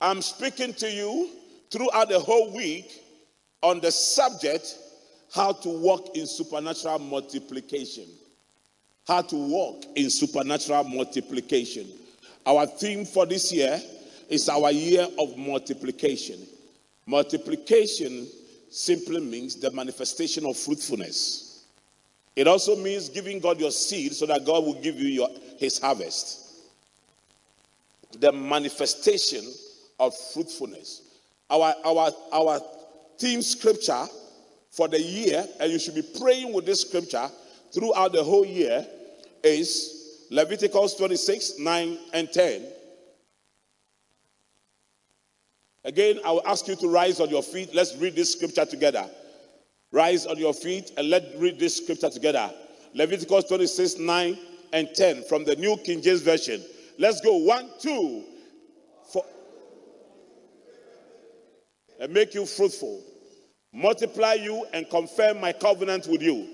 I'm speaking to you throughout the whole week on the subject how to walk in supernatural multiplication. How to walk in supernatural multiplication. Our theme for this year is our year of multiplication. Multiplication simply means the manifestation of fruitfulness. It also means giving God your seed so that God will give you your, his harvest. The manifestation of fruitfulness. Our, our, our theme scripture for the year, and you should be praying with this scripture throughout the whole year, is Leviticus 26 9 and 10. Again, I will ask you to rise on your feet. Let's read this scripture together. Rise on your feet and let's read this scripture together. Leviticus 26 9 and 10 from the New King James Version. Let's go. One, two, And make you fruitful multiply you, and confirm my covenant with you.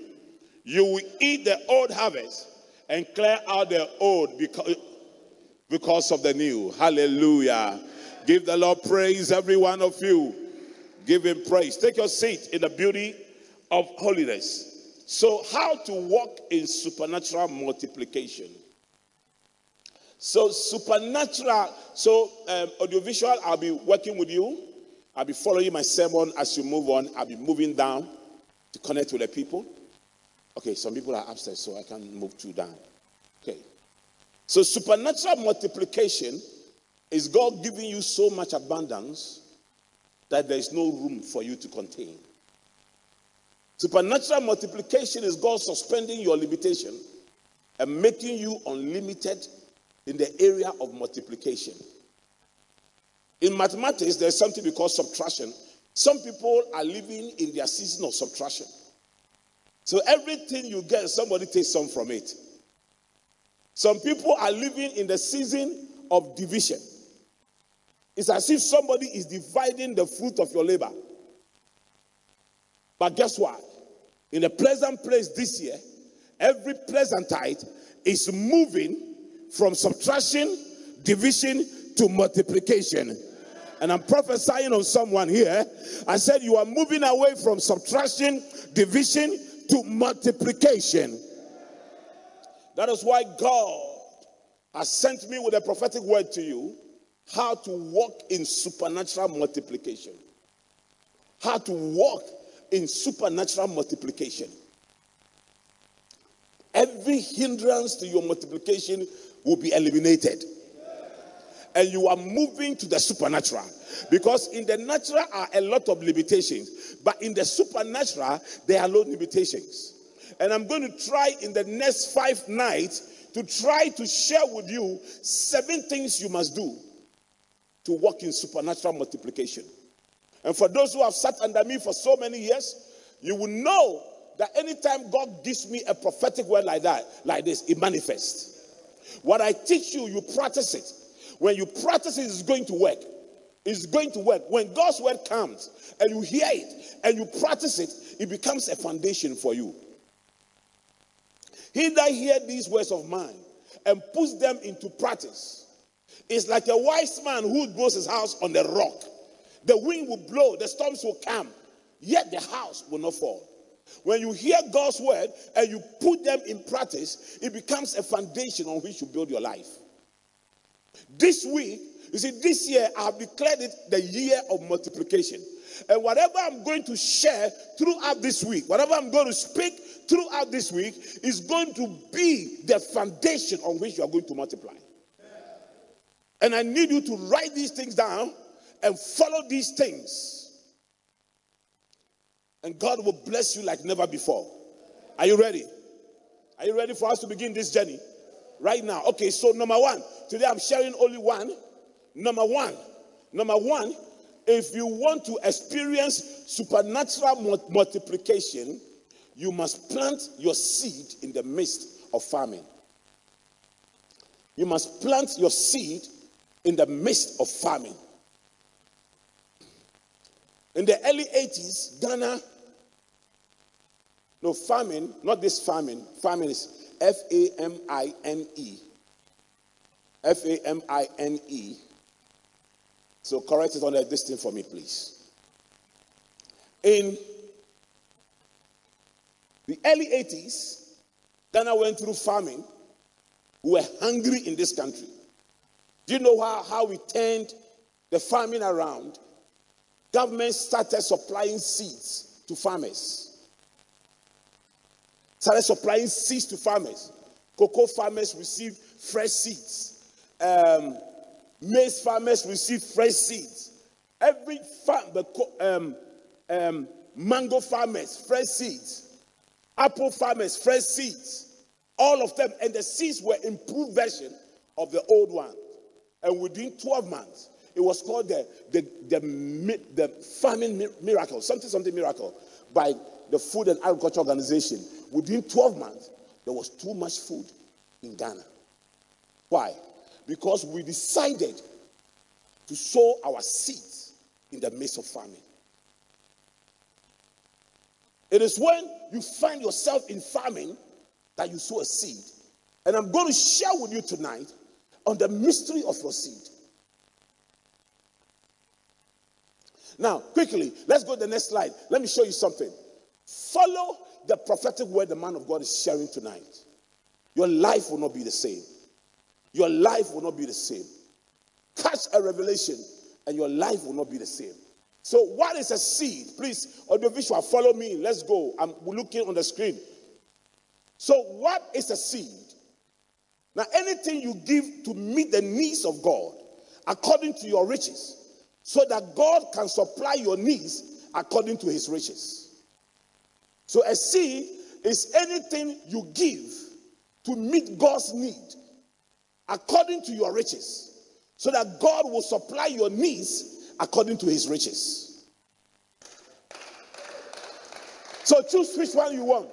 You will eat the old harvest and clear out the old because, of the new. Hallelujah. Give the Lord praise, every one of you. Give him praise. Take your seat in the beauty of holiness. So, how to walk in supernatural multiplication? So, supernatural, so um, audiovisual, I'll be working with you I'll be following my sermon as you move on. I'll be moving down to connect with the people. Okay, some people are upstairs, so I can move two down. Okay. So, supernatural multiplication is God giving you so much abundance that there is no room for you to contain. Supernatural multiplication is God suspending your limitation and making you unlimited in the area of multiplication. In mathematics, there's something we call subtraction. Some people are living in their season of subtraction. So everything you get, somebody takes some from it. Some people are living in the season of division. It's as if somebody is dividing the fruit of your labor. But guess what? In a pleasant place this year, every pleasantite is moving from subtraction, division to multiplication. And I'm prophesying on someone here. I said, You are moving away from subtraction, division to multiplication. That is why God has sent me with a prophetic word to you how to walk in supernatural multiplication. How to walk in supernatural multiplication. Every hindrance to your multiplication will be eliminated and you are moving to the supernatural. Because in the natural are a lot of limitations, but in the supernatural, there are no limitations. And I'm going to try in the next five nights to try to share with you seven things you must do to walk in supernatural multiplication. And for those who have sat under me for so many years, you will know that anytime God gives me a prophetic word like that, like this, it manifests. What I teach you, you practice it. When you practice it, it's going to work. It's going to work. When God's word comes and you hear it and you practice it, it becomes a foundation for you. He that hear these words of mine and puts them into practice is like a wise man who builds his house on the rock. The wind will blow, the storms will come, yet the house will not fall. When you hear God's word and you put them in practice, it becomes a foundation on which you build your life. This week, you see, this year I have declared it the year of multiplication. And whatever I'm going to share throughout this week, whatever I'm going to speak throughout this week, is going to be the foundation on which you are going to multiply. And I need you to write these things down and follow these things. And God will bless you like never before. Are you ready? Are you ready for us to begin this journey? Right now. Okay, so number one, Today I'm sharing only one. Number one. Number one, if you want to experience supernatural multiplication, you must plant your seed in the midst of famine. You must plant your seed in the midst of famine. In the early 80s, Ghana, no, famine, not this famine, famine is F A M I N E. F A M I N E. So correct it on this thing for me, please. In the early 80s, Ghana went through famine. We were hungry in this country. Do you know how, how we turned the farming around? Government started supplying seeds to farmers. Started supplying seeds to farmers. Cocoa farmers received fresh seeds. Um, maize farmers received fresh seeds. Every farm, the um, um, mango farmers, fresh seeds. Apple farmers, fresh seeds. All of them, and the seeds were improved version of the old one. And within 12 months, it was called the, the, the, the famine miracle, something, something miracle, by the Food and Agriculture Organization. Within 12 months, there was too much food in Ghana. Why? Because we decided to sow our seeds in the midst of famine. It is when you find yourself in famine that you sow a seed. And I'm going to share with you tonight on the mystery of your seed. Now, quickly, let's go to the next slide. Let me show you something. Follow the prophetic word the man of God is sharing tonight. Your life will not be the same. Your life will not be the same. Catch a revelation, and your life will not be the same. So, what is a seed? Please, audiovisual, follow me. Let's go. I'm looking on the screen. So, what is a seed? Now, anything you give to meet the needs of God according to your riches, so that God can supply your needs according to his riches. So, a seed is anything you give to meet God's need according to your riches, so that God will supply your needs according to his riches. So, choose which one you want.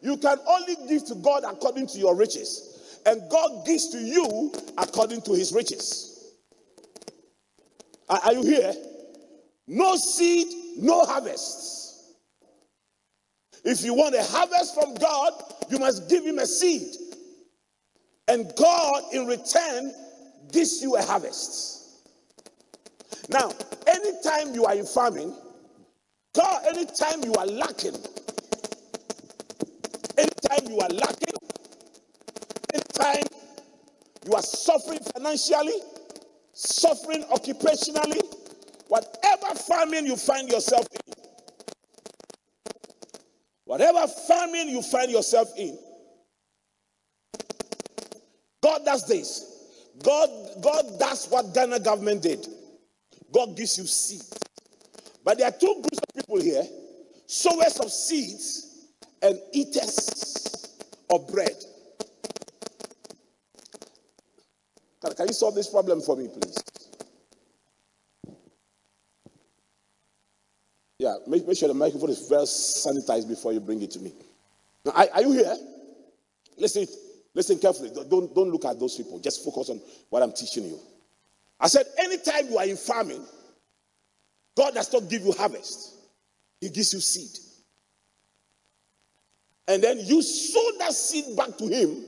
You can only give to God according to your riches and God gives to you according to his riches. Are, you here? No seed, no harvest. If you want a harvest from God, you must give him a seed. And God, in return, gives you a harvest. Now, anytime you are in farming, God, anytime you are lacking, anytime you are lacking, time you are suffering financially, suffering occupationally, whatever famine you find yourself in, whatever famine you find yourself in, God does this. God, God does what Ghana government did. God gives you seed. But there are two groups of people here sowers of seeds and eaters of bread. Can, can you solve this problem for me, please? Yeah, make, make sure the microphone is well sanitized before you bring it to me. Now, are, are you here? Listen, listen carefully. Don't, don't look at those people. Just focus on what I'm teaching you. I said, anytime you are in farming, God does not give you harvest, He gives you seed. And then you sow that seed back to Him,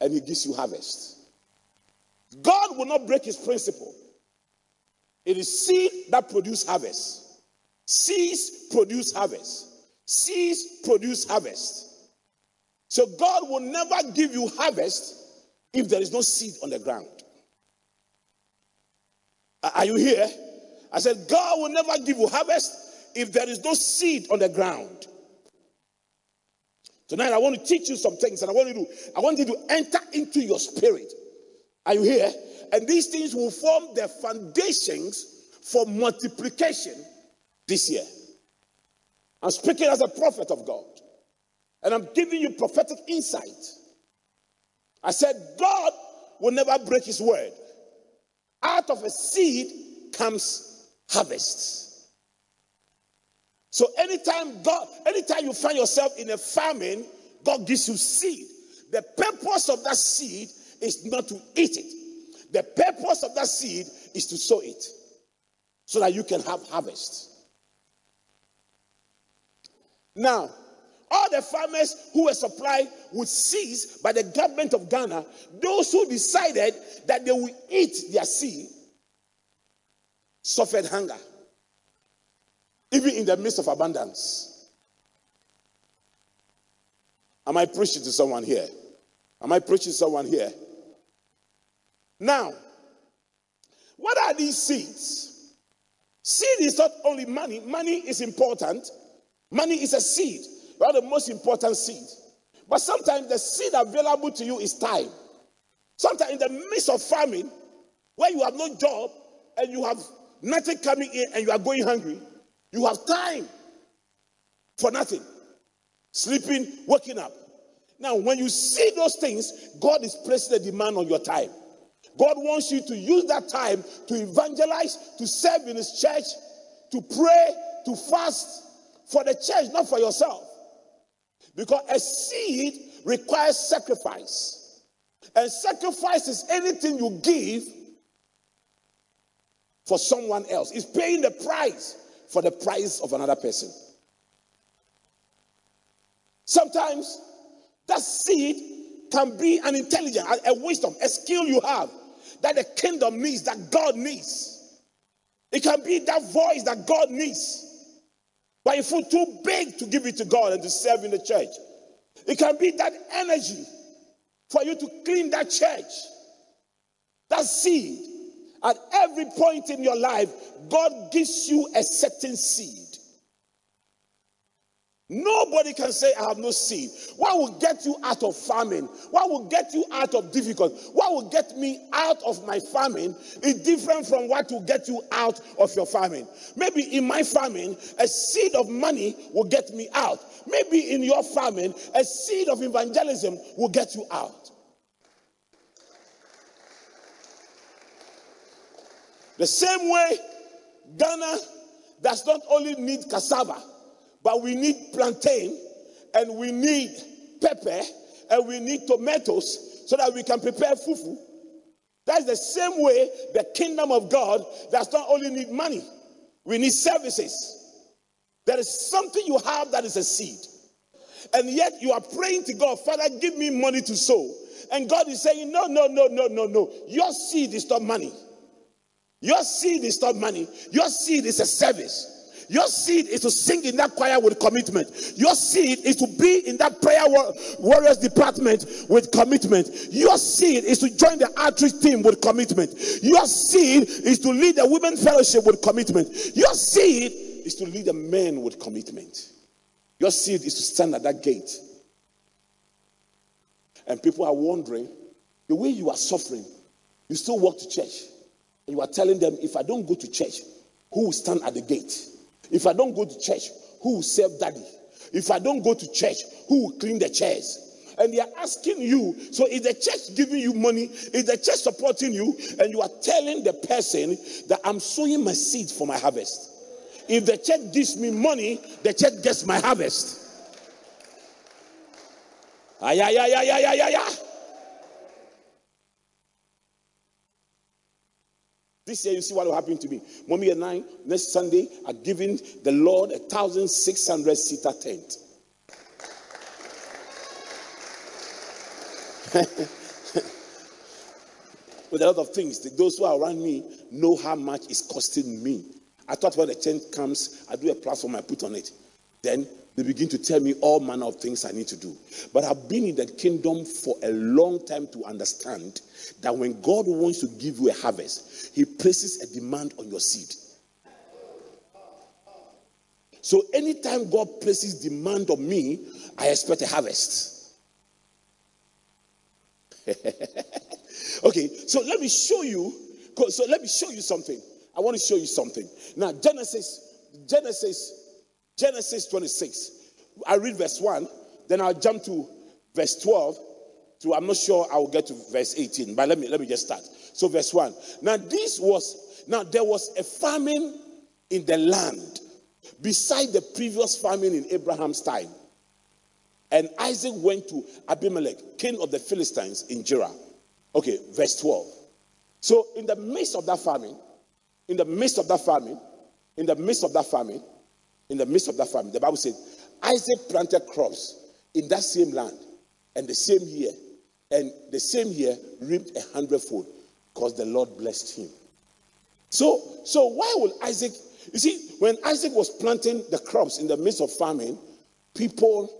and He gives you harvest. God will not break his principle. It is seed that produce harvest. Seeds produce harvest. Seeds produce harvest. So God will never give you harvest if there is no seed on the ground. Are you here? I said, God will never give you harvest if there is no seed on the ground. Tonight I want to teach you some things and I want you to I want you to enter into your spirit. Are you here? And these things will form the foundations for multiplication this year. I'm speaking as a prophet of God. And I'm giving you prophetic insight. I said, God will never break his word. Out of a seed comes harvest. So anytime God, anytime you find yourself in a famine, God gives you seed. The purpose of that seed is not to eat it. The purpose of that seed is to sow it so that you can have harvest. Now, all the farmers who were supplied with seeds by the government of Ghana, those who decided that they will eat their seed, suffered hunger, even in the midst of abundance. Am I preaching to someone here? Am I preaching to someone here? Now, what are these seeds? Seed is not only money, money is important. Money is a seed, one of the most important seed. But sometimes the seed available to you is time. Sometimes in the midst of famine, where you have no job and you have nothing coming in and you are going hungry, you have time for nothing. Sleeping, waking up. Now, when you see those things, God is placing a demand on your time. God wants you to use that time to evangelize, to serve in His church, to pray, to fast for the church, not for yourself. Because a seed requires sacrifice. And sacrifice is anything you give for someone else. It's paying the price for the price of another person. Sometimes that seed can be an intelligence, a wisdom, a skill you have that the kingdom needs, that God needs. It can be that voice that God needs. But if you feel too big to give it to God and to serve in the church. It can be that energy for you to clean that church, that seed. At every point in your life, God gives you a certain seed. Nobody can say, I have no seed. What will get you out of famine? What will get you out of difficulty? What will get me out of my famine is different from what will get you out of your famine. Maybe in my famine, a seed of money will get me out. Maybe in your famine, a seed of evangelism will get you out. The same way, Ghana does not only need cassava but we need plantain and we need pepper and we need tomatoes so that we can prepare fufu. That's the same way the kingdom of God does not only need money, we need services. There is something you have that is a seed. And yet you are praying to God, Father, give me money to sow. And God is saying, No, no, no, no, no, no. Your seed is not money. Your seed is not money. Your seed is a service. Your seed is to sing in that choir with commitment. Your seed is to be in that prayer warriors department with commitment. Your seed is to join the outreach team with commitment. Your seed is to lead the women fellowship with commitment. Your seed is to lead the men with commitment. Your seed is to stand at that gate. And people are wondering the way you are suffering, you still walk to church. And you are telling them, if I don't go to church, who will stand at the gate? If I don't go to church, who will serve daddy? If I don't go to church, who will clean the chairs? And they are asking you, so is the church giving you money? Is the church supporting you? And you are telling the person that I'm sowing my seed for my harvest. If the church gives me money, the church gets my harvest. Ay, ay, ay, ay, ay, ay, ay. This year, you see what will happen to me. Mommy and I, next Sunday, are giving the Lord a 1,600 seater tent. With a lot of things, those who are around me know how much it's costing me. I thought when the tent comes, I do a platform, I put on it. Then they begin to tell me all manner of things I need to do. But I've been in the kingdom for a long time to understand that when God wants to give you a harvest, He places a demand on your seed. So anytime God places demand on me, I expect a harvest. okay, so let me show you. So let me show you something. I want to show you something. Now, Genesis, Genesis Genesis 26. I read verse 1, then I'll jump to verse 12. To I'm not sure I will get to verse 18, but let me let me just start. So verse 1. Now this was now there was a famine in the land beside the previous famine in Abraham's time. And Isaac went to Abimelech, king of the Philistines in Gerar. Okay, verse 12. So in the midst of that famine, in the midst of that famine, in the midst of that famine, in the midst of that famine. The Bible said Isaac planted crops in that same land and the same year, and the same year reaped a hundredfold because the Lord blessed him. So, so why would Isaac? You see, when Isaac was planting the crops in the midst of famine, people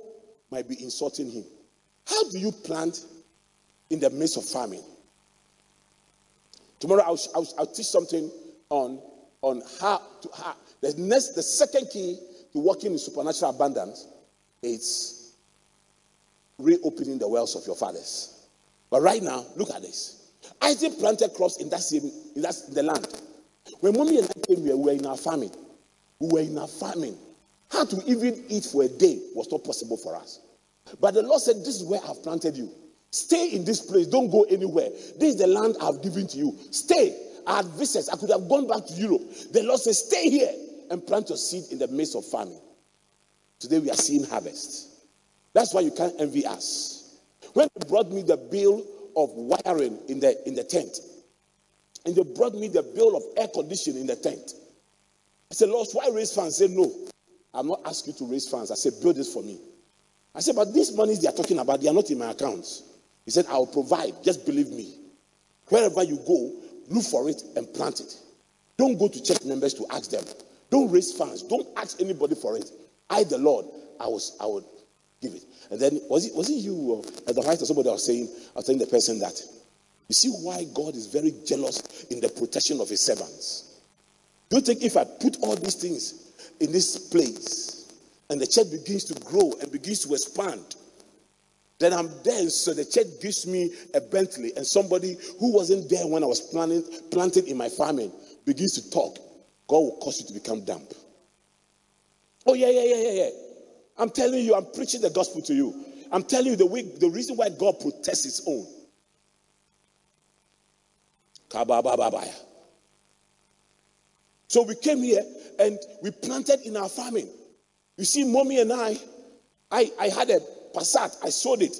might be insulting him. How do you plant in the midst of famine? Tomorrow I'll, I'll, I'll teach something on, on how to how the next the second key to working in supernatural abundance is reopening the wells of your fathers. But right now, look at this. Isaac planted crops in that same in that in the land. When mommy and I came here, we were in our famine. We were in our famine. How to even eat for a day was not possible for us. But the Lord said, This is where I've planted you. Stay in this place. Don't go anywhere. This is the land I've given to you. Stay. I had visitors. I could have gone back to Europe. The Lord said, Stay here and plant your seed in the midst of famine. Today we are seeing harvest. That's why you can't envy us. When they brought me the bill of wiring in the, in the tent, and they brought me the bill of air conditioning in the tent, I said, Lord, why raise funds? Said, No, I'm not asking you to raise funds. I said, Build this for me. I said, But these monies they are talking about, they are not in my accounts. He said, I'll provide. Just believe me. Wherever you go, look for it and plant it. Don't go to church members to ask them. Don't raise funds. Don't ask anybody for it. I, the Lord, I was I would give it. And then was it was it you uh, or at the of somebody was saying, I was telling the person that you see why God is very jealous in the protection of his servants. Do you think if I put all these things in this place and the church begins to grow and begins to expand, then I'm there, so the church gives me a Bentley, and somebody who wasn't there when I was planning, planted in my farming begins to talk. God will cause you to become damp. Oh, yeah, yeah, yeah, yeah, yeah. I'm telling you, I'm preaching the gospel to you. I'm telling you the, way, the reason why God protects his own. So we came here and we planted in our farming. You see, mommy and I, I, I had a Passat, I sold it.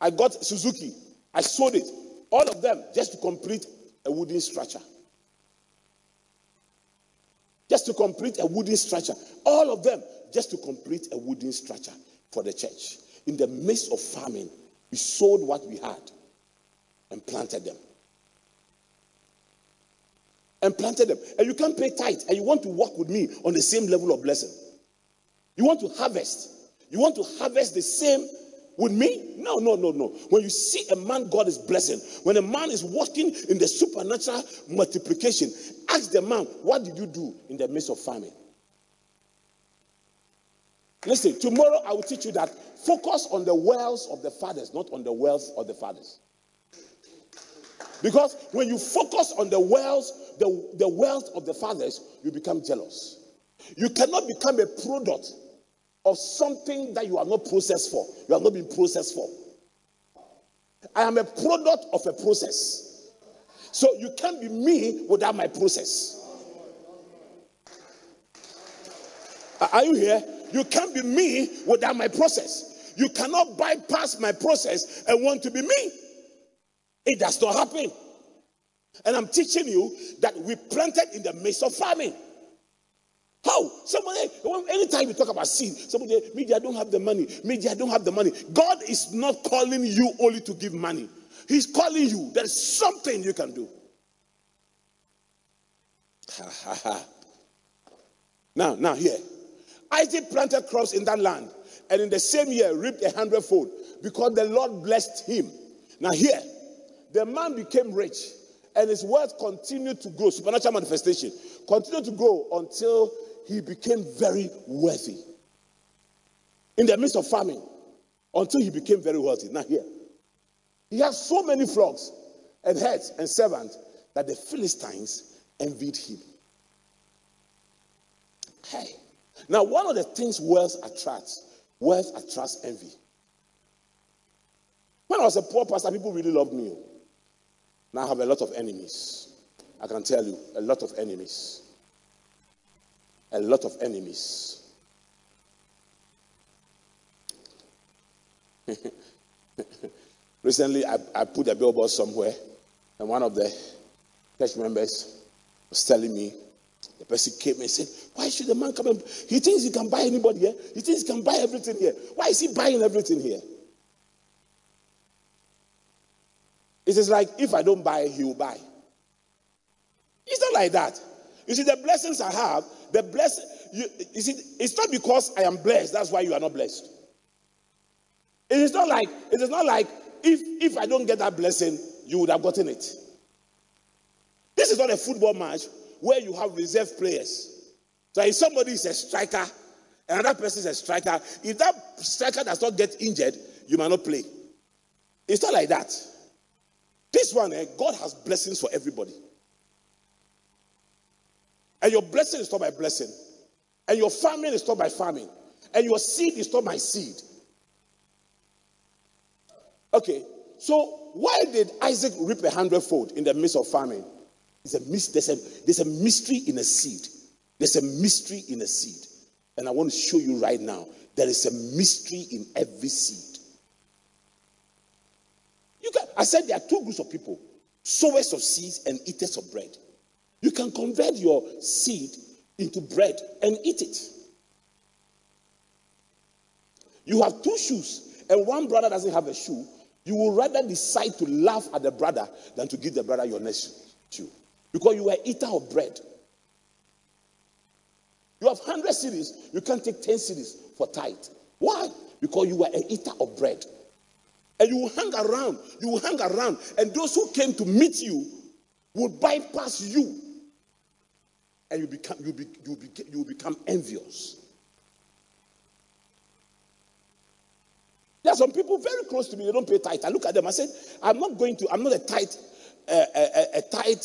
I got Suzuki, I sold it. All of them just to complete a wooden structure. Just to complete a wooden structure. All of them just to complete a wooden structure for the church. In the midst of farming, we sold what we had and planted them. And planted them. And you can't pay tithe and you want to work with me on the same level of blessing. You want to harvest. You want to harvest the same with me? No, no, no, no. When you see a man God is blessing, when a man is walking in the supernatural multiplication, ask the man, What did you do in the midst of famine? Listen, tomorrow I will teach you that focus on the wells of the fathers, not on the wealth of the fathers. Because when you focus on the wells, the, the wealth of the fathers, you become jealous. You cannot become a product of something that you are not processed for. You have not been processed for. I am a product of a process. So you can't be me without my process. Are you here? You can't be me without my process. You cannot bypass my process and want to be me. It does not happen. And I'm teaching you that we planted in the midst of farming. How? Somebody, anytime you talk about seed, somebody, media don't have the money. Media don't have the money. God is not calling you only to give money. He's calling you. There's something you can do. now, now here. Isaac planted crops in that land, and in the same year reaped a hundredfold because the Lord blessed him. Now here, the man became rich, and his wealth continued to grow. Supernatural manifestation continued to grow until he became very wealthy. In the midst of famine, until he became very wealthy. Now, here, he has so many flocks and herds and servants that the Philistines envied him. Hey. Now, one of the things wealth attracts, wealth attracts envy. When I was a poor pastor, people really loved me. Now I have a lot of enemies. I can tell you, a lot of enemies a lot of enemies. Recently, I, I put a billboard somewhere, and one of the church members was telling me, the person came and said, Why should the man come and he thinks he can buy anybody here? He thinks he can buy everything here. Why is he buying everything here? It is like if I don't buy, he will buy. It's not like that. You see, the blessings I have, the blessing, you, you see, it's not because I am blessed, that's why you are not blessed. It is not like, it is not like if, if I don't get that blessing, you would have gotten it. This is not a football match where you have reserve players. So if somebody is a striker, another person is a striker, if that striker does not get injured, you might not play. It's not like that. This one, eh, God has blessings for everybody. And your blessing is not by blessing. And your farming is not by farming. And your seed is not my seed. Okay, so why did Isaac reap a hundredfold in the midst of famine? It's a, there's, a, there's a mystery in a seed. There's a mystery in a seed. And I want to show you right now there is a mystery in every seed. You can, I said there are two groups of people sowers of seeds and eaters of bread. You can convert your seed into bread and eat it. You have two shoes, and one brother doesn't have a shoe. You will rather decide to laugh at the brother than to give the brother your next shoe because you are eater of bread. You have 100 cedis, you can't take 10 cedis for tithe. Why? Because you are an eater of bread. And you hang around, you will hang around, and those who came to meet you will bypass you. And you become you be, you be, you become envious. There are some people very close to me, they don't pay tithe. I look at them, I said, I'm not going to, I'm not a tithe, uh, a, a, a tithe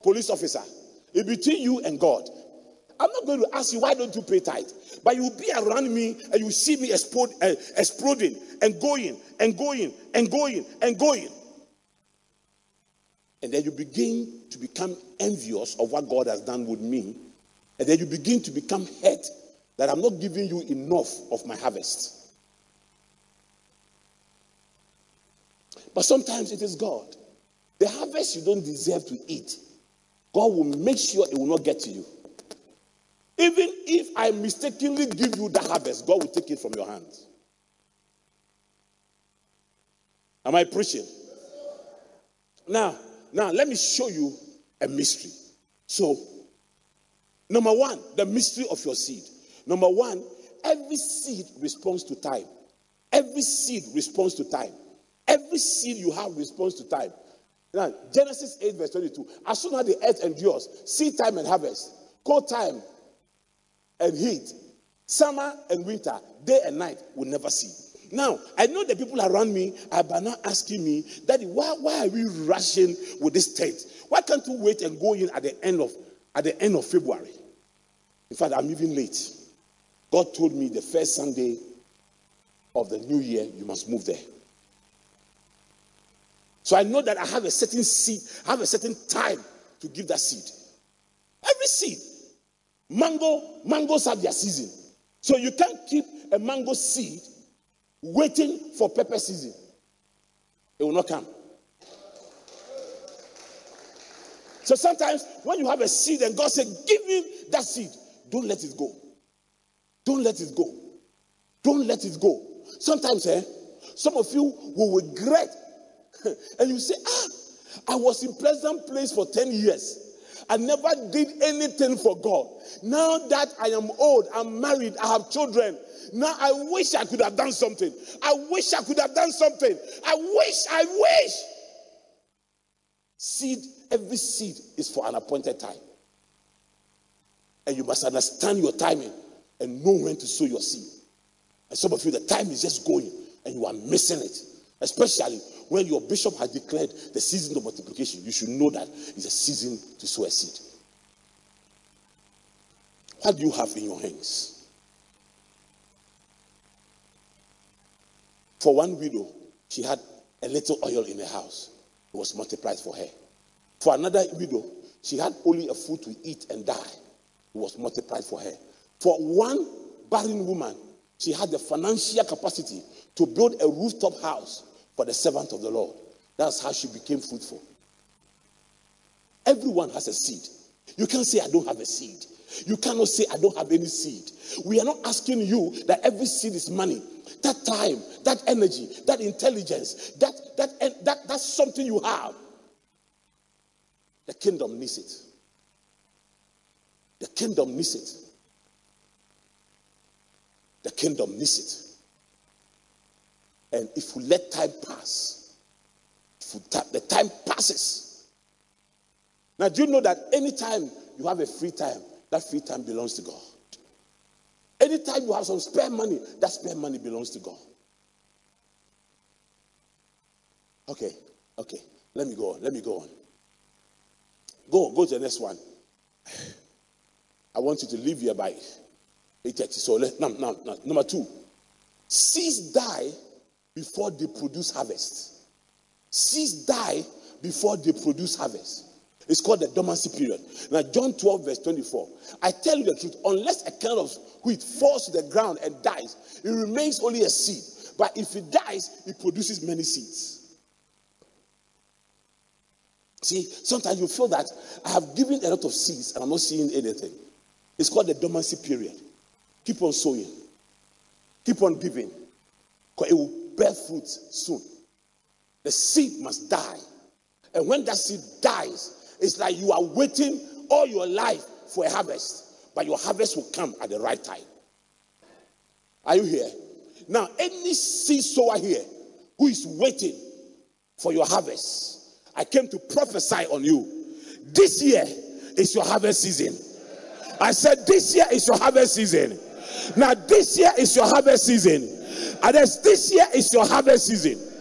police officer. It's between you and God. I'm not going to ask you, why don't you pay tithe? But you will be around me and you see me explode, uh, exploding and going and going and going and going. And then you begin to become envious of what God has done with me. And then you begin to become hurt that I'm not giving you enough of my harvest. But sometimes it is God. The harvest you don't deserve to eat, God will make sure it will not get to you. Even if I mistakenly give you the harvest, God will take it from your hands. Am I preaching? Now, now let me show you a mystery. So, number one, the mystery of your seed. Number one, every seed responds to time. Every seed responds to time. Every seed you have responds to time. Now, Genesis 8, verse 22. As soon as the earth endures, seed time and harvest, cold time and heat, summer and winter, day and night will never see. Now, I know the people around me are now asking me, Daddy, why, why are we rushing with this tent? Why can't we wait and go in at the end of at the end of February? In fact, I'm even late. God told me the first Sunday of the new year, you must move there. So I know that I have a certain seed, I have a certain time to give that seed. Every seed. Mango, mangoes have their season. So you can't keep a mango seed waiting for pepper season. It will not come. So sometimes when you have a seed and God said, Give me that seed, don't let it go. Don't let it go. Don't let it go. Sometimes, eh, some of you will regret and you say, ah, I was in pleasant place for 10 years. I never did anything for God. Now that I am old, I'm married, I have children. Now I wish I could have done something. I wish I could have done something. I wish, I wish. Seed, every seed is for an appointed time. And you must understand your timing and know when to sow your seed. And some of you, the time is just going and you are missing it. Especially when your bishop has declared the season of multiplication, you should know that it's a season to sow a seed. What do you have in your hands? For one widow, she had a little oil in the house. It was multiplied for her. For another widow, she had only a food to eat and die. It was multiplied for her. For one barren woman, she had the financial capacity to build a rooftop house for the servant of the Lord. That's how she became fruitful. Everyone has a seed. You can't say, I don't have a seed. You cannot say, I don't have any seed. We are not asking you that every seed is money. That time, that energy, that intelligence, that, that, that, that's something you have. The kingdom needs it. The kingdom needs it. The kingdom needs it. And if we let time pass, if the time passes. Now, do you know that anytime you have a free time, that free time belongs to God? Anytime you have some spare money, that spare money belongs to God. Okay, okay. Let me go on. Let me go on. Go, go to the next one. I want you to leave here by 8.30. So let, no, no, no. number two. Seeds die before they produce harvest. Seeds die before they produce harvest. It's called the dormancy period. Now, John 12, verse 24. I tell you the truth, unless a kernel of wheat falls to the ground and dies, it remains only a seed. But if it dies, it produces many seeds. See, sometimes you feel that I have given a lot of seeds and I'm not seeing anything. It's called the dormancy period. Keep on sowing, keep on giving, because it will bear fruit soon. The seed must die. And when that seed dies, it's like you are waiting all your life for a harvest, but your harvest will come at the right time. Are you here? Now, any seed sower here who is waiting for your harvest, I came to prophesy on you. This year is your harvest season. I said, This year is your harvest season. Now, this year is your harvest season. And this year is your harvest season.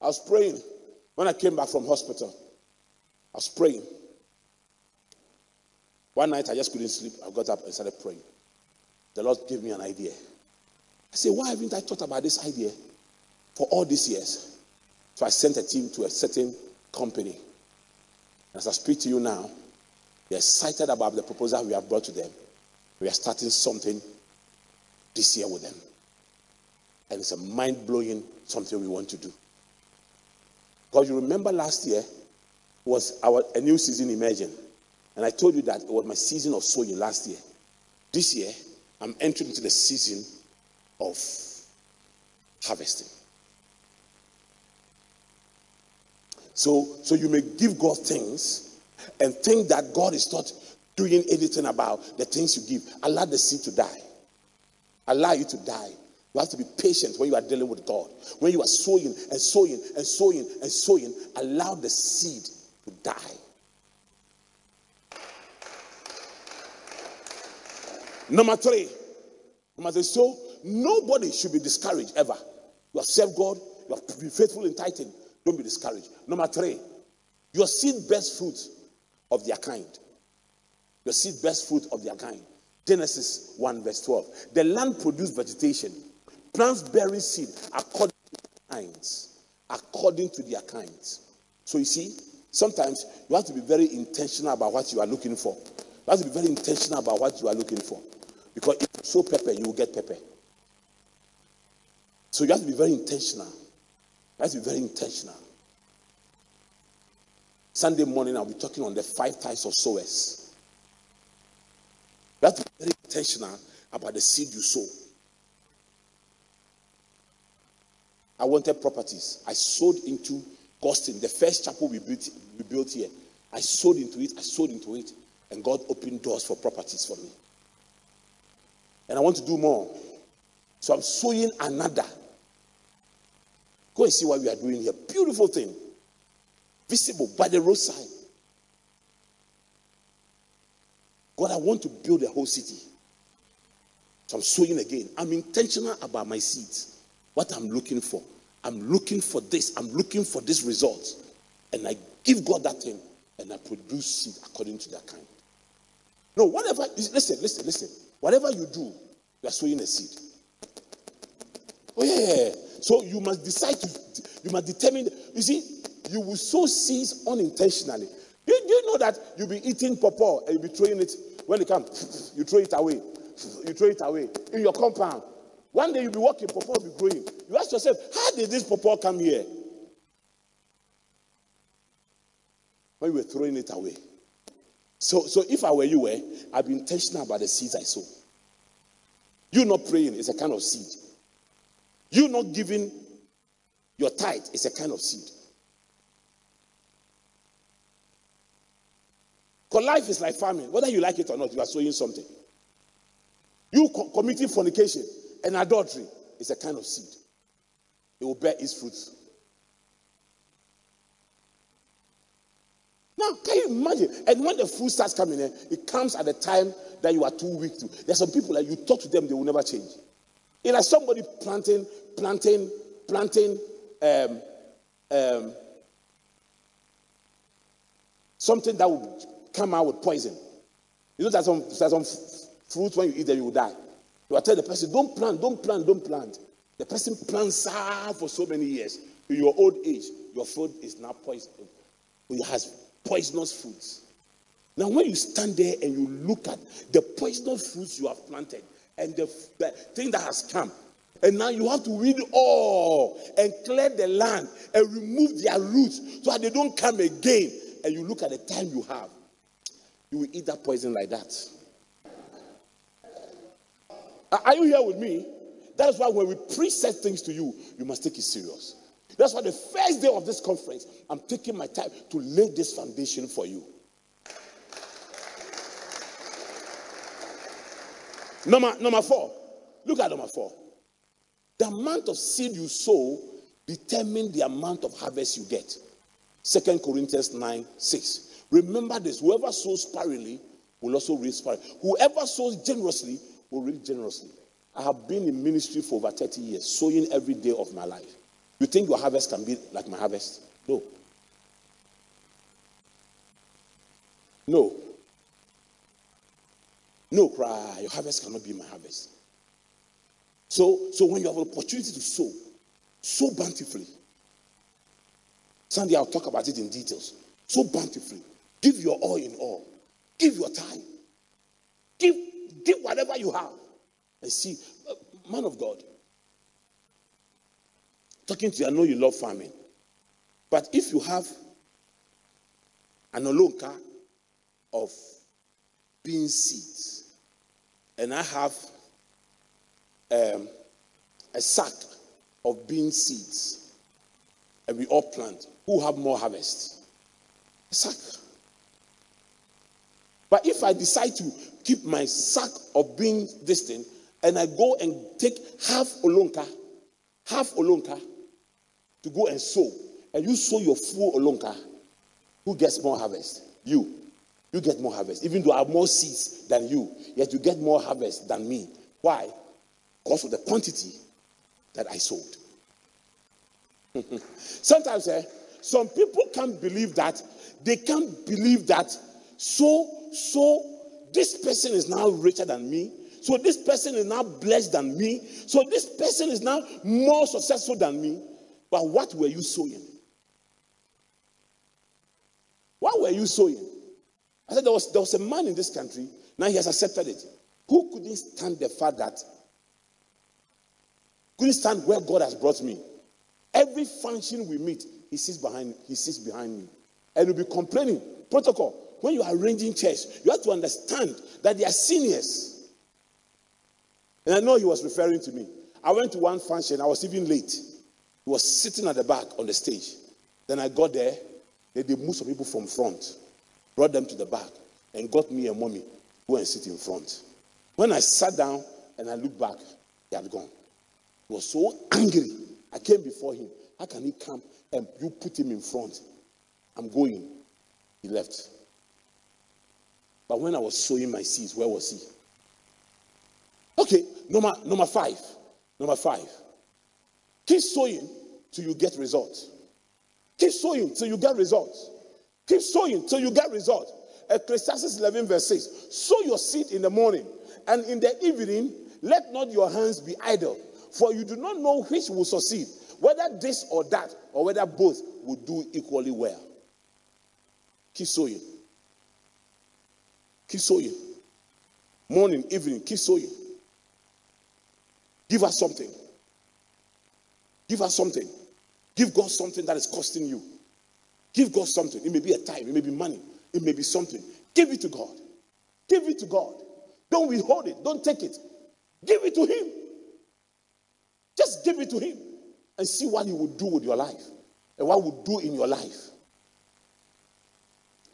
I was praying when I came back from hospital. I was praying. One night I just couldn't sleep. I got up and started praying. The Lord gave me an idea. I said, Why haven't I thought about this idea for all these years? So I sent a team to a certain company. As I speak to you now, they're excited about the proposal we have brought to them. We are starting something this year with them. And it's a mind blowing something we want to do. Because you remember last year was our a new season emerging. And I told you that it was my season of sowing last year. This year, I'm entering into the season of harvesting. So, so you may give God things and think that God is not doing anything about the things you give. Allow the seed to die. Allow you to die. You have to be patient when you are dealing with God. When you are sowing and sowing and sowing and sowing, allow the seed to die. Number three, number three, so nobody should be discouraged ever. You have served God, you have been faithful in tithing. Don't be discouraged. Number three, your seed bears fruit of their kind. Your seed bears fruit of their kind. Genesis 1, verse 12. The land produced vegetation, plants bearing seed according to their kinds. According to their kinds. So you see, sometimes you have to be very intentional about what you are looking for. You have to be very intentional about what you are looking for. Because if you sow pepper, you will get pepper. So you have to be very intentional. To be very intentional. Sunday morning, I'll be talking on the five types of sowers. To be very intentional about the seed you sow. I wanted properties. I sowed into Gostin, the first chapel we built, we built here. I sowed into it, I sowed into it, and God opened doors for properties for me. And I want to do more. So I'm sowing another. Go and see what we are doing here. Beautiful thing. Visible by the roadside. God, I want to build a whole city. So I'm sowing again. I'm intentional about my seeds. What I'm looking for. I'm looking for this. I'm looking for this result. And I give God that thing. And I produce seed according to that kind. No, whatever. Listen, listen, listen. Whatever you do, you are sowing a seed. Oh, yeah. So you must decide to, you must determine. You see, you will sow seeds unintentionally. Do you, you know that you'll be eating pawpaw and you'll be throwing it when it comes, you throw it away. You throw it away in your compound. One day you'll be walking, pawpaw will be growing. You ask yourself, how did this pawpaw come here? When you were throwing it away. So, so if I were you, eh, I'd be intentional about the seeds I sow. You not praying is a kind of seed. You not giving your tithe is a kind of seed. Because life is like farming. Whether you like it or not, you are sowing something. You co- committing fornication and adultery is a kind of seed. It will bear its fruits. Now, can you imagine? And when the fruit starts coming in, it comes at the time that you are too weak to. There's some people that you talk to them, they will never change. It's like somebody planting, planting, planting um, um, something that would come out with poison. You know, there's some, there's some fruits when you eat them, you will die. You will tell the person, don't plant, don't plant, don't plant. The person plants hard for so many years. In your old age, your food is now poison. It has poisonous fruits. Now, when you stand there and you look at the poisonous fruits you have planted and the, the thing that has come, and now you have to weed all and clear the land and remove their roots so that they don't come again. And you look at the time you have, you will eat that poison like that. Are you here with me? That's why when we preset things to you, you must take it serious. That's why the first day of this conference, I'm taking my time to lay this foundation for you. Number, number four. Look at number four. The amount of seed you sow determine the amount of harvest you get. Second Corinthians 9 6. Remember this whoever sows sparingly will also reap sparingly. Whoever sows generously will reap generously. I have been in ministry for over 30 years, sowing every day of my life. You think your harvest can be like my harvest? No. No. No, cry. Your harvest cannot be my harvest. So, so when you have an opportunity to sow, sow bountifully. Sunday I'll talk about it in details. Sow bountifully. Give your all in all. Give your time. Give, give whatever you have. And see, uh, man of God, talking to you, I know you love farming. But if you have an olonka of bean seeds, and I have um, a sack of bean seeds, and we all plant, who have more harvest? A sack. But if I decide to keep my sack of bean this thing, and I go and take half olonka, half olonka, to go and sow, and you sow your full olonka, who gets more harvest? You. You get more harvest. Even though I have more seeds than you, yet you get more harvest than me. Why? Because of the quantity that I sold. Sometimes eh, some people can't believe that. They can't believe that. So, so this person is now richer than me. So this person is now blessed than me. So this person is now more successful than me. But what were you sowing? What were you sowing? I said there was, there was a man in this country, now he has accepted it, who couldn't stand the fact that, couldn't stand where God has brought me. Every function we meet, he sits behind, he sits behind me. And he'll be complaining. Protocol. When you are arranging church, you have to understand that they are seniors. And I know he was referring to me. I went to one function, I was even late. He was sitting at the back on the stage. Then I got there, they moved some people from front, brought them to the back, and got me and mommy go and sit in front. When I sat down and I looked back, he had gone. He was so angry. I came before him. How can he come and you put him in front? I'm going. He left. But when I was sowing my seeds, where was he? Okay, number, number five. Number five. Keep sowing till you get results. Keep sowing till you get results. Keep sowing till you get results. Ecclesiastes 11, verse 6. Sow your seed in the morning, and in the evening, let not your hands be idle, for you do not know which will succeed, whether this or that, or whether both will do equally well. Keep sowing. Keep sowing. Morning, evening, keep sowing. Give us something. Give us something. Give God something that is costing you. Give God something. It may be a time, it may be money, it may be something. Give it to God. Give it to God. Don't withhold it. Don't take it. Give it to him. Just give it to him and see what he will do with your life and what will do in your life.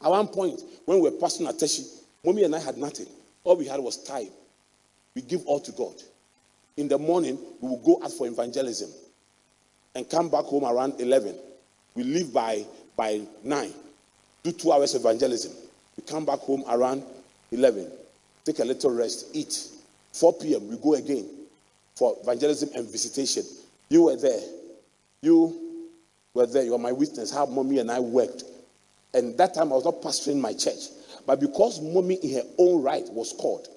At one point, when we were passing Ateshi, mommy and I had nothing. All we had was time. We give all to God. In the morning, we will go out for evangelism and come back home around 11. We leave by, by 9, do two hours evangelism. We come back home around 11, take a little rest, eat. 4 p.m., we go again for evangelism and visitation. You were there. You were there. You are my witness how mommy and I worked. And that time I was not pastoring my church. But because mommy in her own right was called,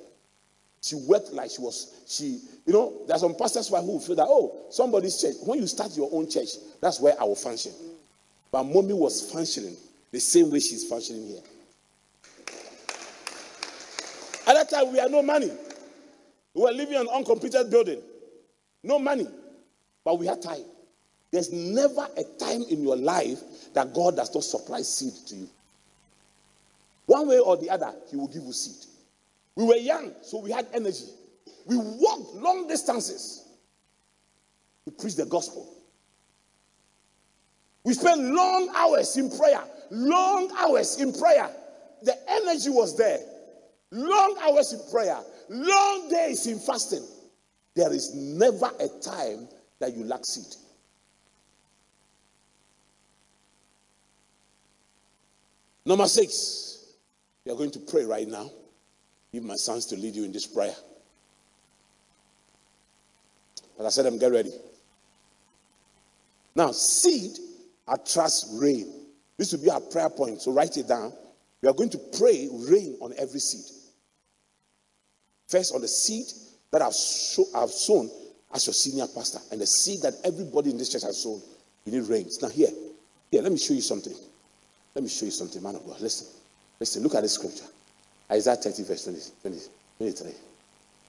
she worked like she was, she, you know, there's some pastors who feel that, oh, somebody's church. When you start your own church, that's where I will function. But mommy was functioning the same way she's functioning here. At that time, we had no money. We were living in an uncompleted building. No money. But we had time. There's never a time in your life that God does not supply seed to you. One way or the other, He will give you seed. We were young, so we had energy. We walked long distances to preach the gospel. We spent long hours in prayer, long hours in prayer. The energy was there. Long hours in prayer, long days in fasting. There is never a time that you lack seed. Number six, we are going to pray right now. Give my sons to lead you in this prayer. But I said, I'm get ready. Now, seed attracts rain. This will be our prayer point. So write it down. We are going to pray rain on every seed. First, on the seed that I've, show, I've sown as your senior pastor, and the seed that everybody in this church has sown. You need rain. Now, here, here, let me show you something. Let me show you something, man of God. Listen, listen, look at the scripture. Isaiah 30, verse 20, 20, 23.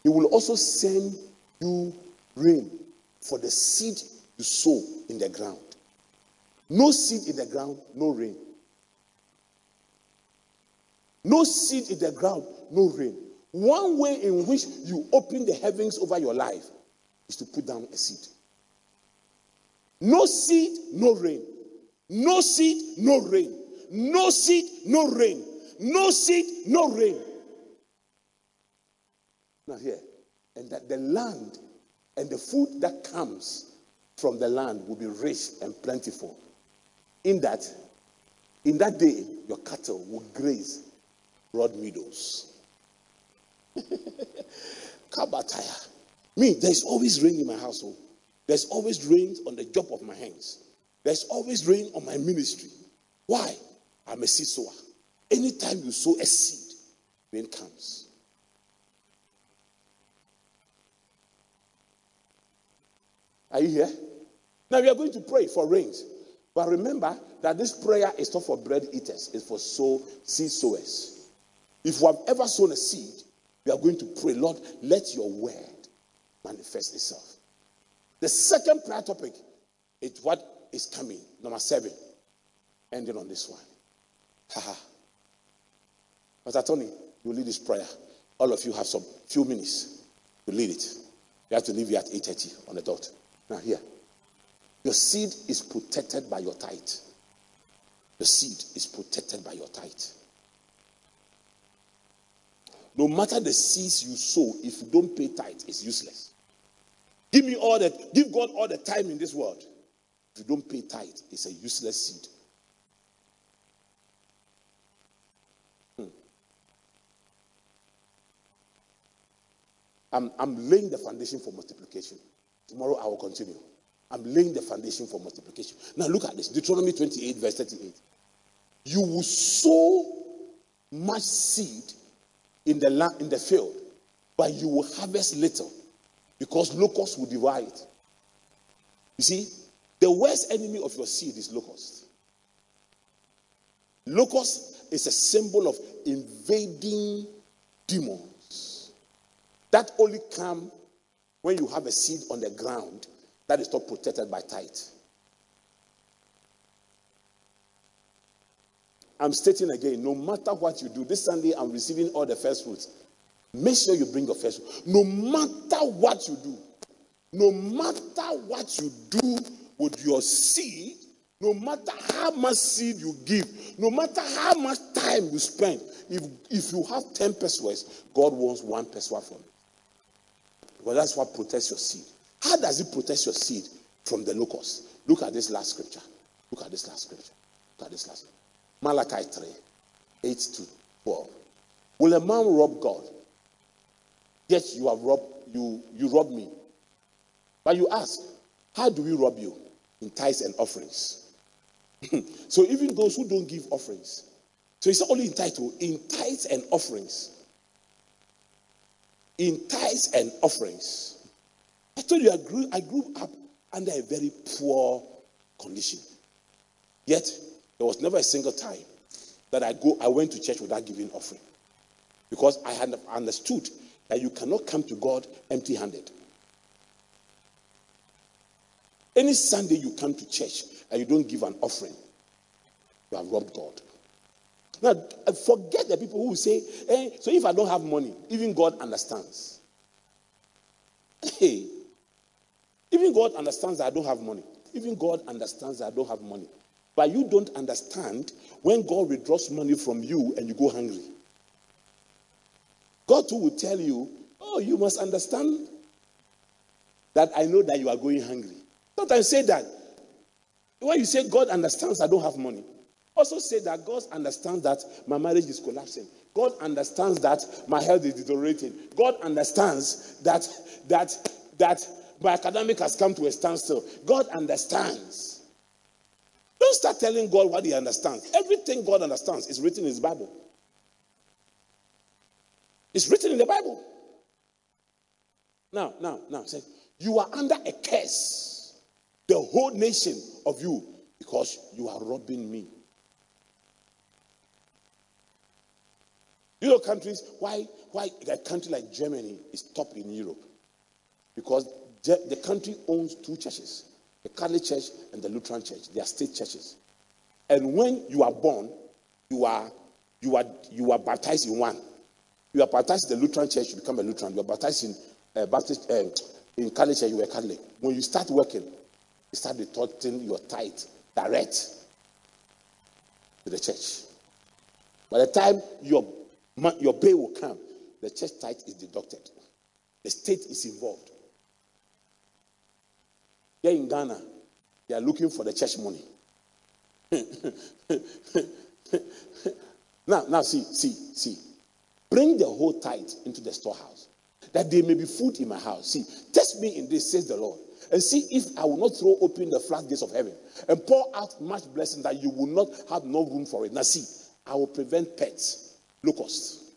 He will also send you rain for the seed you sow in the ground. No seed in the ground, no rain. No seed in the ground, no rain. One way in which you open the heavens over your life is to put down a seed. No seed, no rain. No seed, no rain. No seed, no rain. No seed, no rain. Now, here, and that the land and the food that comes from the land will be rich and plentiful. In that, in that day, your cattle will graze broad meadows. Kabataya. Me, there's always rain in my household. Oh. There's always rain on the job of my hands. There's always rain on my ministry. Why? I'm a seed sower. Anytime you sow a seed, rain comes. Are you here? Now we are going to pray for rains. But remember that this prayer is not for bread eaters, it's for sow seed sowers. If you have ever sown a seed, we are going to pray, Lord, let your word manifest itself. The second prayer topic is what is coming. Number seven. Ending on this one. Haha. Pastor Tony, you lead this prayer. All of you have some few minutes to lead it. You have to leave here at 8.30 on the dot. Now here. Your seed is protected by your tithe. Your seed is protected by your tithe. No matter the seeds you sow, if you don't pay tithe, it's useless. Give me all the give God all the time in this world. If you don't pay tithe, it's a useless seed. Hmm. I'm, I'm laying the foundation for multiplication. Tomorrow I will continue. I'm laying the foundation for multiplication. Now look at this Deuteronomy 28, verse 38. You will sow much seed in the land, in the field, but you will harvest little because locusts will devour it. You see, the worst enemy of your seed is locust. Locust is a symbol of invading demons that only come when you have a seed on the ground that is not protected by tithe. I'm stating again, no matter what you do, this Sunday I'm receiving all the first fruits. Make sure you bring your first. No matter what you do, no matter what you do with your seed, no matter how much seed you give, no matter how much time you spend, if, if you have 10 pesos, God wants one peso from you. Because that's what protects your seed. How does it protect your seed from the locusts? Look at this last scripture. Look at this last scripture. Look at this last. Malachi 3, 8 to 12. Will a man rob God? Yes, you have robbed you you rob me. But you ask, how do we rob you? In tithes and offerings. so even those who don't give offerings, so it's not only in title, oh, in tithes and offerings. In tithes and offerings. I told you I grew, I grew up under a very poor condition. Yet there was never a single time that I go I went to church without giving offering. Because I had understood that you cannot come to God empty-handed. Any Sunday you come to church and you don't give an offering, you have robbed God. Now, forget the people who say, hey, so if I don't have money, even God understands. Hey, even God understands that I don't have money. Even God understands that I don't have money. But you don't understand when God withdraws money from you and you go hungry. God too will tell you, oh, you must understand that I know that you are going hungry. Sometimes say that. When you say God understands I don't have money, also say that God understands that my marriage is collapsing. God understands that my health is deteriorating. God understands that that that my academic has come to a standstill. God understands. Don't start telling God what He understands. Everything God understands is written in His Bible. It's written in the Bible. Now, now, now, say, you are under a curse, the whole nation of you, because you are robbing me. You know countries, why, why a country like Germany is top in Europe? Because the country owns two churches, the Catholic Church and the Lutheran Church. They are state churches. And when you are born, you are, you are, you are baptized in one. You are baptized in the Lutheran Church, you become a Lutheran. You are baptized in uh, Baptist, uh, in Catholic Church, you are Catholic. When you start working, you start deducting your tithe direct to the church. By the time your your pay will come. The church tithe is deducted. The state is involved. Here in Ghana, they are looking for the church money. now, now see, see, see. Bring the whole tithe into the storehouse, that there may be food in my house. See, test me in this, says the Lord, and see if I will not throw open the floodgates of heaven and pour out much blessing that you will not have no room for it. Now, see, I will prevent pets locusts.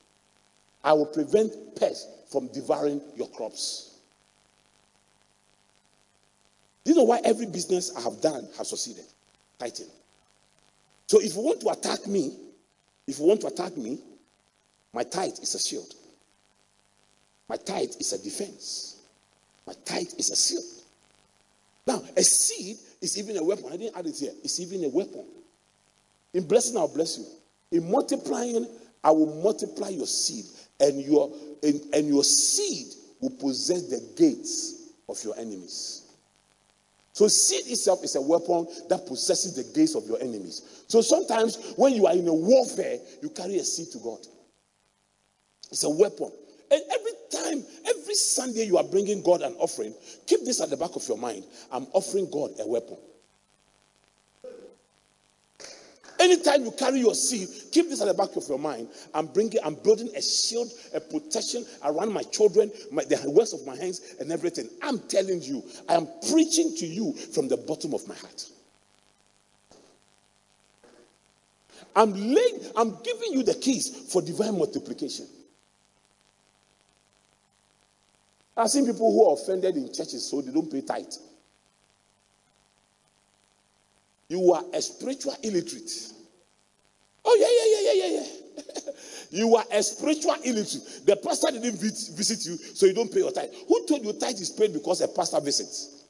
I will prevent pests from devouring your crops. Do you know why every business I have done has succeeded? Titan. So if you want to attack me, if you want to attack me, my tithe is a shield. My tithe is a defense. My tithe is a shield. Now, a seed is even a weapon. I didn't add it here. It's even a weapon. In blessing, I'll bless you. In multiplying, I will multiply your seed, and your and, and your seed will possess the gates of your enemies. So seed itself is a weapon that possesses the gates of your enemies. So sometimes when you are in a warfare, you carry a seed to God. It's a weapon. And every time, every Sunday you are bringing God an offering, keep this at the back of your mind. I'm offering God a weapon. Anytime you carry your seed, keep this at the back of your mind. I'm bringing, I'm building a shield, a protection around my children, my, the works of my hands, and everything. I'm telling you, I am preaching to you from the bottom of my heart. I'm laying, I'm giving you the keys for divine multiplication. I've seen people who are offended in churches so they don't pay tithe. You are a spiritual illiterate. Oh, yeah, yeah, yeah, yeah, yeah, yeah. you are a spiritual illiterate. The pastor didn't visit you, so you don't pay your tithe. Who told you tithe is paid because a pastor visits?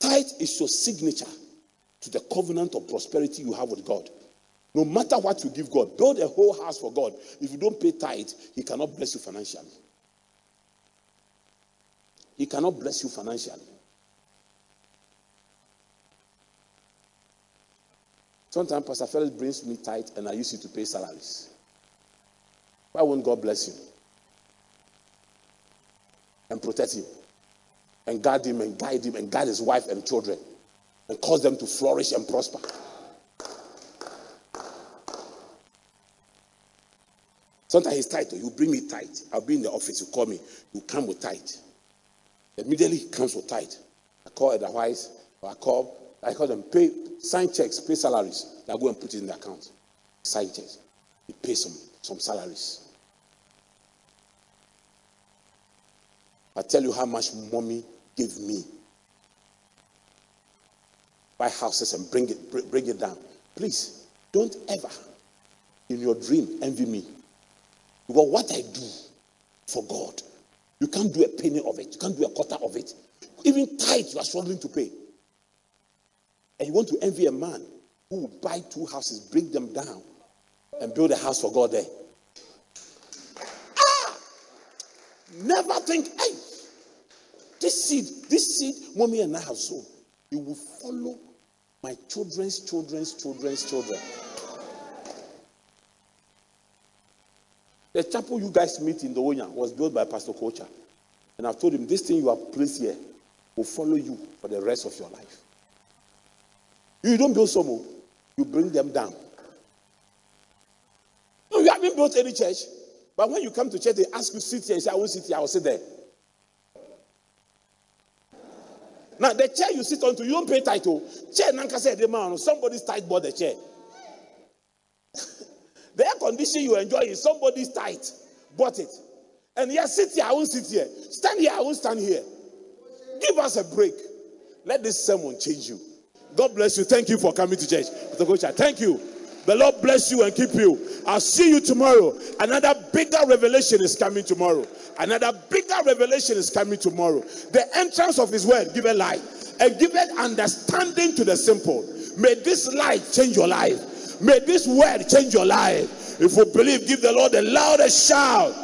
Tithe is your signature to the covenant of prosperity you have with God. No matter what you give God, build a whole house for God. If you don't pay tithe, He cannot bless you financially. He cannot bless you financially. Sometimes Pastor Felix brings me tight and I use it to pay salaries. Why won't God bless him? And protect him? And guard him and guide him and guide his wife and children and cause them to flourish and prosper. Sometimes he's tight. You bring me tight. I'll be in the office. You call me. You come with tight. Immediately he comes with tight. I call otherwise. Or I call. I call them pay sign checks, pay salaries. I go and put it in the account. Sign checks. He pay some some salaries. I tell you how much mommy gave me. Buy houses and bring it bring it down. Please don't ever in your dream envy me. Because what I do for God, you can't do a penny of it. You can't do a quarter of it. Even tithe, you are struggling to pay. And you want to envy a man who will buy two houses, bring them down, and build a house for God there. Ah! Never think, hey, this seed, this seed, mommy and I have sown, it will follow my children's children's children's children. The chapel you guys meet in the Onya was built by Pastor Kocha. And I've told him, this thing you have placed here will follow you for the rest of your life. You don't build some more, you bring them down. No, you haven't built any church. But when you come to church, they ask you sit here. You say, I won't sit here, I will sit there. Now, the chair you sit onto, you don't pay title. Chair Nanka said, the man, somebody's tight bought the chair. The air condition you enjoy is somebody's tight, bought it. And yes, sit here, I won't sit here. Stand here, I won't stand here. Give us a break. Let this sermon change you. God bless you. Thank you for coming to church. Thank you. The Lord bless you and keep you. I'll see you tomorrow. Another bigger revelation is coming tomorrow. Another bigger revelation is coming tomorrow. The entrance of His word, give a light and give an understanding to the simple. May this light change your life. May this word change your life. If you believe, give the Lord a loudest shout.